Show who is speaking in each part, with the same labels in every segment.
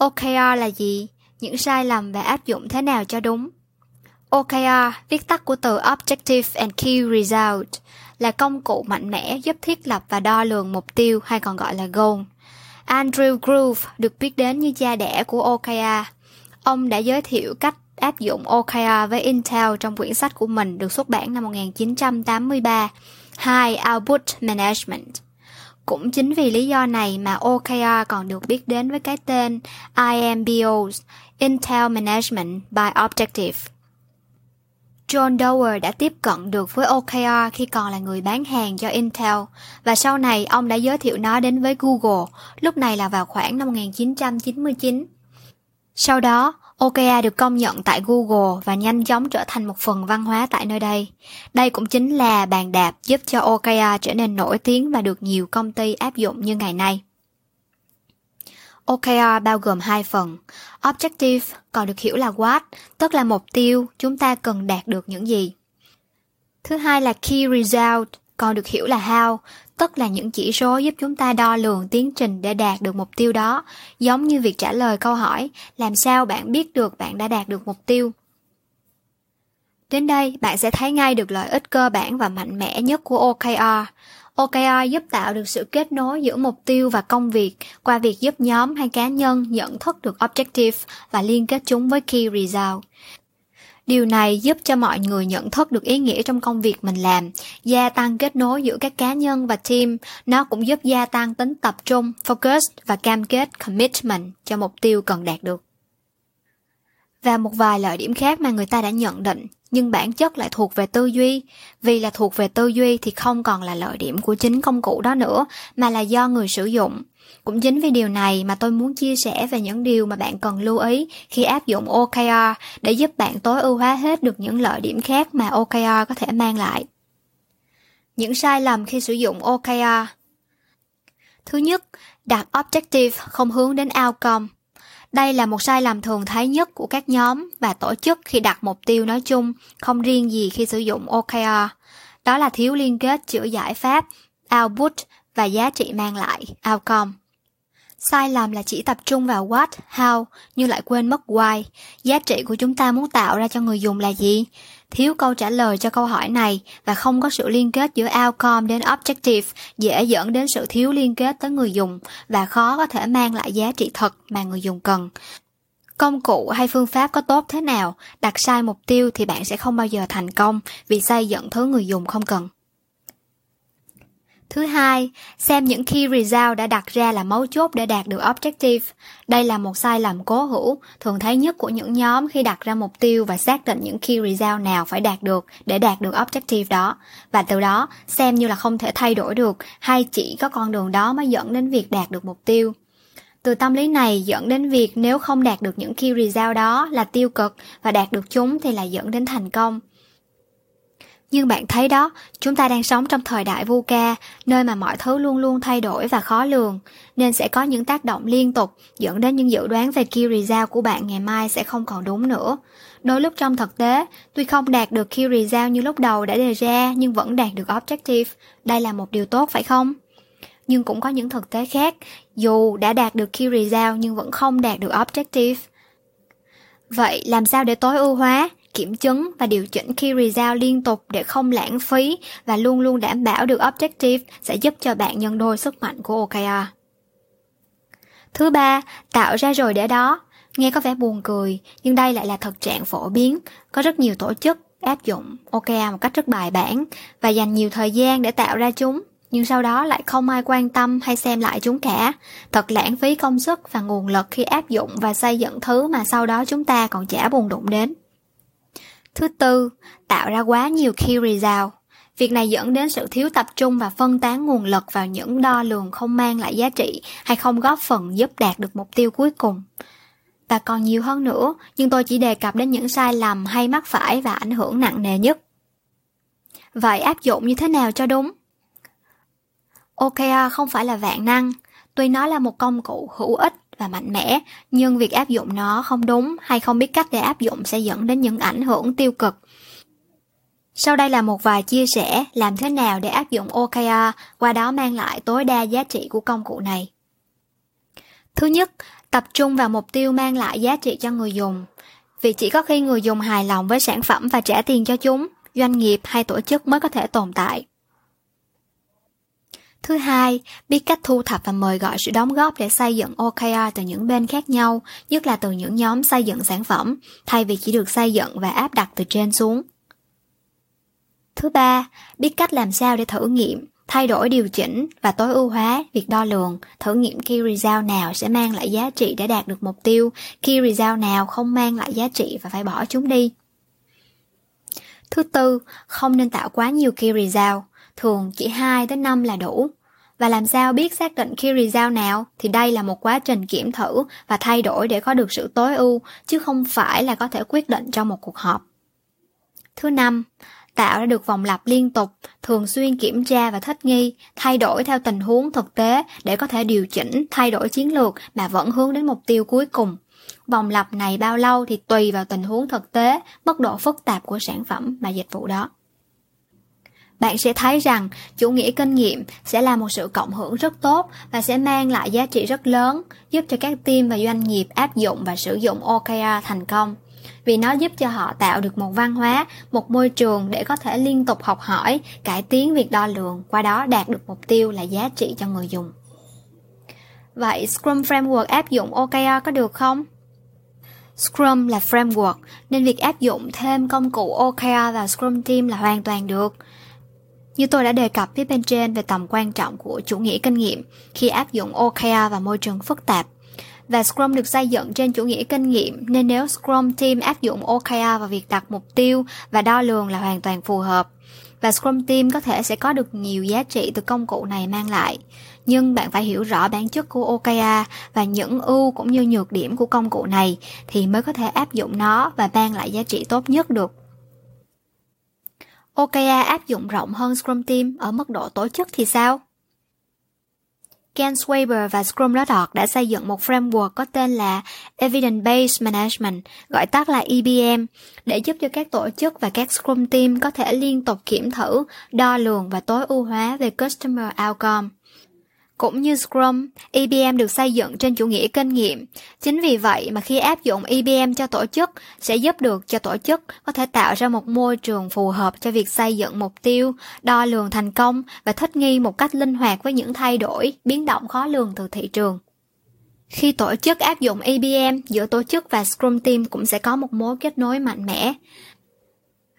Speaker 1: OKR là gì? Những sai lầm và áp dụng thế nào cho đúng? OKR, viết tắt của từ Objective and Key Result, là công cụ mạnh mẽ giúp thiết lập và đo lường mục tiêu hay còn gọi là goal. Andrew Groove được biết đến như cha đẻ của OKR. Ông đã giới thiệu cách áp dụng OKR với Intel trong quyển sách của mình được xuất bản năm 1983, High Output Management. Cũng chính vì lý do này mà OKR còn được biết đến với cái tên IMBOs, Intel Management by Objective. John Doerr đã tiếp cận được với OKR khi còn là người bán hàng cho Intel và sau này ông đã giới thiệu nó đến với Google, lúc này là vào khoảng năm 1999. Sau đó, OKR được công nhận tại Google và nhanh chóng trở thành một phần văn hóa tại nơi đây. Đây cũng chính là bàn đạp giúp cho OKR trở nên nổi tiếng và được nhiều công ty áp dụng như ngày nay. OKR bao gồm hai phần. Objective còn được hiểu là what, tức là mục tiêu chúng ta cần đạt được những gì. Thứ hai là Key Result, còn được hiểu là how, tất là những chỉ số giúp chúng ta đo lường tiến trình để đạt được mục tiêu đó, giống như việc trả lời câu hỏi làm sao bạn biết được bạn đã đạt được mục tiêu. Đến đây, bạn sẽ thấy ngay được lợi ích cơ bản và mạnh mẽ nhất của OKR. OKR giúp tạo được sự kết nối giữa mục tiêu và công việc qua việc giúp nhóm hay cá nhân nhận thức được objective và liên kết chúng với key result. Điều này giúp cho mọi người nhận thức được ý nghĩa trong công việc mình làm, gia tăng kết nối giữa các cá nhân và team. Nó cũng giúp gia tăng tính tập trung, focus và cam kết commitment cho mục tiêu cần đạt được. Và một vài lợi điểm khác mà người ta đã nhận định, nhưng bản chất lại thuộc về tư duy. Vì là thuộc về tư duy thì không còn là lợi điểm của chính công cụ đó nữa, mà là do người sử dụng. Cũng chính vì điều này mà tôi muốn chia sẻ về những điều mà bạn cần lưu ý khi áp dụng OKR để giúp bạn tối ưu hóa hết được những lợi điểm khác mà OKR có thể mang lại. Những sai lầm khi sử dụng OKR Thứ nhất, đặt objective không hướng đến outcome. Đây là một sai lầm thường thấy nhất của các nhóm và tổ chức khi đặt mục tiêu nói chung, không riêng gì khi sử dụng OKR. Đó là thiếu liên kết giữa giải pháp, output và giá trị mang lại, outcome. Sai lầm là chỉ tập trung vào what, how, nhưng lại quên mất why. Giá trị của chúng ta muốn tạo ra cho người dùng là gì? Thiếu câu trả lời cho câu hỏi này và không có sự liên kết giữa outcome đến objective dễ dẫn đến sự thiếu liên kết tới người dùng và khó có thể mang lại giá trị thật mà người dùng cần. Công cụ hay phương pháp có tốt thế nào, đặt sai mục tiêu thì bạn sẽ không bao giờ thành công vì xây dựng thứ người dùng không cần. Thứ hai, xem những key result đã đặt ra là mấu chốt để đạt được objective. Đây là một sai lầm cố hữu, thường thấy nhất của những nhóm khi đặt ra mục tiêu và xác định những key result nào phải đạt được để đạt được objective đó. Và từ đó, xem như là không thể thay đổi được hay chỉ có con đường đó mới dẫn đến việc đạt được mục tiêu. Từ tâm lý này dẫn đến việc nếu không đạt được những key result đó là tiêu cực và đạt được chúng thì là dẫn đến thành công. Nhưng bạn thấy đó, chúng ta đang sống trong thời đại VUCA, nơi mà mọi thứ luôn luôn thay đổi và khó lường, nên sẽ có những tác động liên tục dẫn đến những dự đoán về key result của bạn ngày mai sẽ không còn đúng nữa. Đôi lúc trong thực tế, tuy không đạt được key result như lúc đầu đã đề ra nhưng vẫn đạt được objective. Đây là một điều tốt phải không? Nhưng cũng có những thực tế khác, dù đã đạt được key result nhưng vẫn không đạt được objective. Vậy làm sao để tối ưu hóa? Kiểm chứng và điều chỉnh key result liên tục để không lãng phí và luôn luôn đảm bảo được objective sẽ giúp cho bạn nhân đôi sức mạnh của OKR. Thứ ba, tạo ra rồi để đó. Nghe có vẻ buồn cười, nhưng đây lại là thực trạng phổ biến. Có rất nhiều tổ chức áp dụng OKR một cách rất bài bản và dành nhiều thời gian để tạo ra chúng nhưng sau đó lại không ai quan tâm hay xem lại chúng cả. Thật lãng phí công sức và nguồn lực khi áp dụng và xây dựng thứ mà sau đó chúng ta còn chả buồn đụng đến. Thứ tư, tạo ra quá nhiều key result. Việc này dẫn đến sự thiếu tập trung và phân tán nguồn lực vào những đo lường không mang lại giá trị hay không góp phần giúp đạt được mục tiêu cuối cùng. Và còn nhiều hơn nữa, nhưng tôi chỉ đề cập đến những sai lầm hay mắc phải và ảnh hưởng nặng nề nhất. Vậy áp dụng như thế nào cho đúng? OKR à, không phải là vạn năng, tuy nó là một công cụ hữu ích và mạnh mẽ nhưng việc áp dụng nó không đúng hay không biết cách để áp dụng sẽ dẫn đến những ảnh hưởng tiêu cực sau đây là một vài chia sẻ làm thế nào để áp dụng OKR qua đó mang lại tối đa giá trị của công cụ này Thứ nhất, tập trung vào mục tiêu mang lại giá trị cho người dùng. Vì chỉ có khi người dùng hài lòng với sản phẩm và trả tiền cho chúng, doanh nghiệp hay tổ chức mới có thể tồn tại. Thứ hai, biết cách thu thập và mời gọi sự đóng góp để xây dựng OKR từ những bên khác nhau, nhất là từ những nhóm xây dựng sản phẩm, thay vì chỉ được xây dựng và áp đặt từ trên xuống. Thứ ba, biết cách làm sao để thử nghiệm, thay đổi điều chỉnh và tối ưu hóa việc đo lường, thử nghiệm key result nào sẽ mang lại giá trị để đạt được mục tiêu, key result nào không mang lại giá trị và phải bỏ chúng đi. Thứ tư, không nên tạo quá nhiều key result, thường chỉ 2 tới 5 là đủ. Và làm sao biết xác định key result nào thì đây là một quá trình kiểm thử và thay đổi để có được sự tối ưu, chứ không phải là có thể quyết định trong một cuộc họp. Thứ năm, tạo ra được vòng lặp liên tục, thường xuyên kiểm tra và thích nghi, thay đổi theo tình huống thực tế để có thể điều chỉnh, thay đổi chiến lược mà vẫn hướng đến mục tiêu cuối cùng. Vòng lặp này bao lâu thì tùy vào tình huống thực tế, mức độ phức tạp của sản phẩm và dịch vụ đó. Bạn sẽ thấy rằng chủ nghĩa kinh nghiệm sẽ là một sự cộng hưởng rất tốt và sẽ mang lại giá trị rất lớn, giúp cho các team và doanh nghiệp áp dụng và sử dụng OKR thành công vì nó giúp cho họ tạo được một văn hóa, một môi trường để có thể liên tục học hỏi, cải tiến việc đo lường, qua đó đạt được mục tiêu là giá trị cho người dùng. Vậy Scrum Framework áp dụng OKR có được không? Scrum là framework nên việc áp dụng thêm công cụ OKR vào Scrum Team là hoàn toàn được. Như tôi đã đề cập phía bên trên về tầm quan trọng của chủ nghĩa kinh nghiệm khi áp dụng OKR vào môi trường phức tạp và Scrum được xây dựng trên chủ nghĩa kinh nghiệm, nên nếu Scrum Team áp dụng OKR vào việc đặt mục tiêu và đo lường là hoàn toàn phù hợp. Và Scrum Team có thể sẽ có được nhiều giá trị từ công cụ này mang lại. Nhưng bạn phải hiểu rõ bản chất của OKR và những ưu cũng như nhược điểm của công cụ này thì mới có thể áp dụng nó và mang lại giá trị tốt nhất được. OKR áp dụng rộng hơn Scrum Team ở mức độ tổ chức thì sao? Ken Swaber và Scrum Dot đã xây dựng một framework có tên là Evidence-Based Management, gọi tắt là EBM, để giúp cho các tổ chức và các Scrum Team có thể liên tục kiểm thử, đo lường và tối ưu hóa về Customer Outcome. Cũng như Scrum, EBM được xây dựng trên chủ nghĩa kinh nghiệm. Chính vì vậy mà khi áp dụng EBM cho tổ chức sẽ giúp được cho tổ chức có thể tạo ra một môi trường phù hợp cho việc xây dựng mục tiêu, đo lường thành công và thích nghi một cách linh hoạt với những thay đổi, biến động khó lường từ thị trường. Khi tổ chức áp dụng EBM, giữa tổ chức và Scrum Team cũng sẽ có một mối kết nối mạnh mẽ.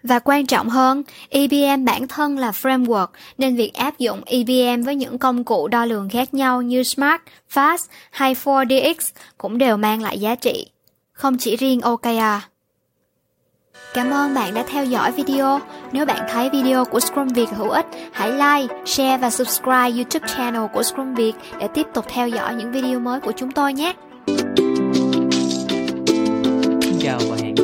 Speaker 1: Và quan trọng hơn, EBM bản thân là framework nên việc áp dụng EBM với những công cụ đo lường khác nhau như Smart, Fast hay 4DX cũng đều mang lại giá trị, không chỉ riêng OKR. À. Cảm ơn bạn đã theo dõi video. Nếu bạn thấy video của Scrum Việt hữu ích, hãy like, share và subscribe YouTube channel của Scrum Việt để tiếp tục theo dõi những video mới của chúng tôi nhé. Xin chào và hẹn gặp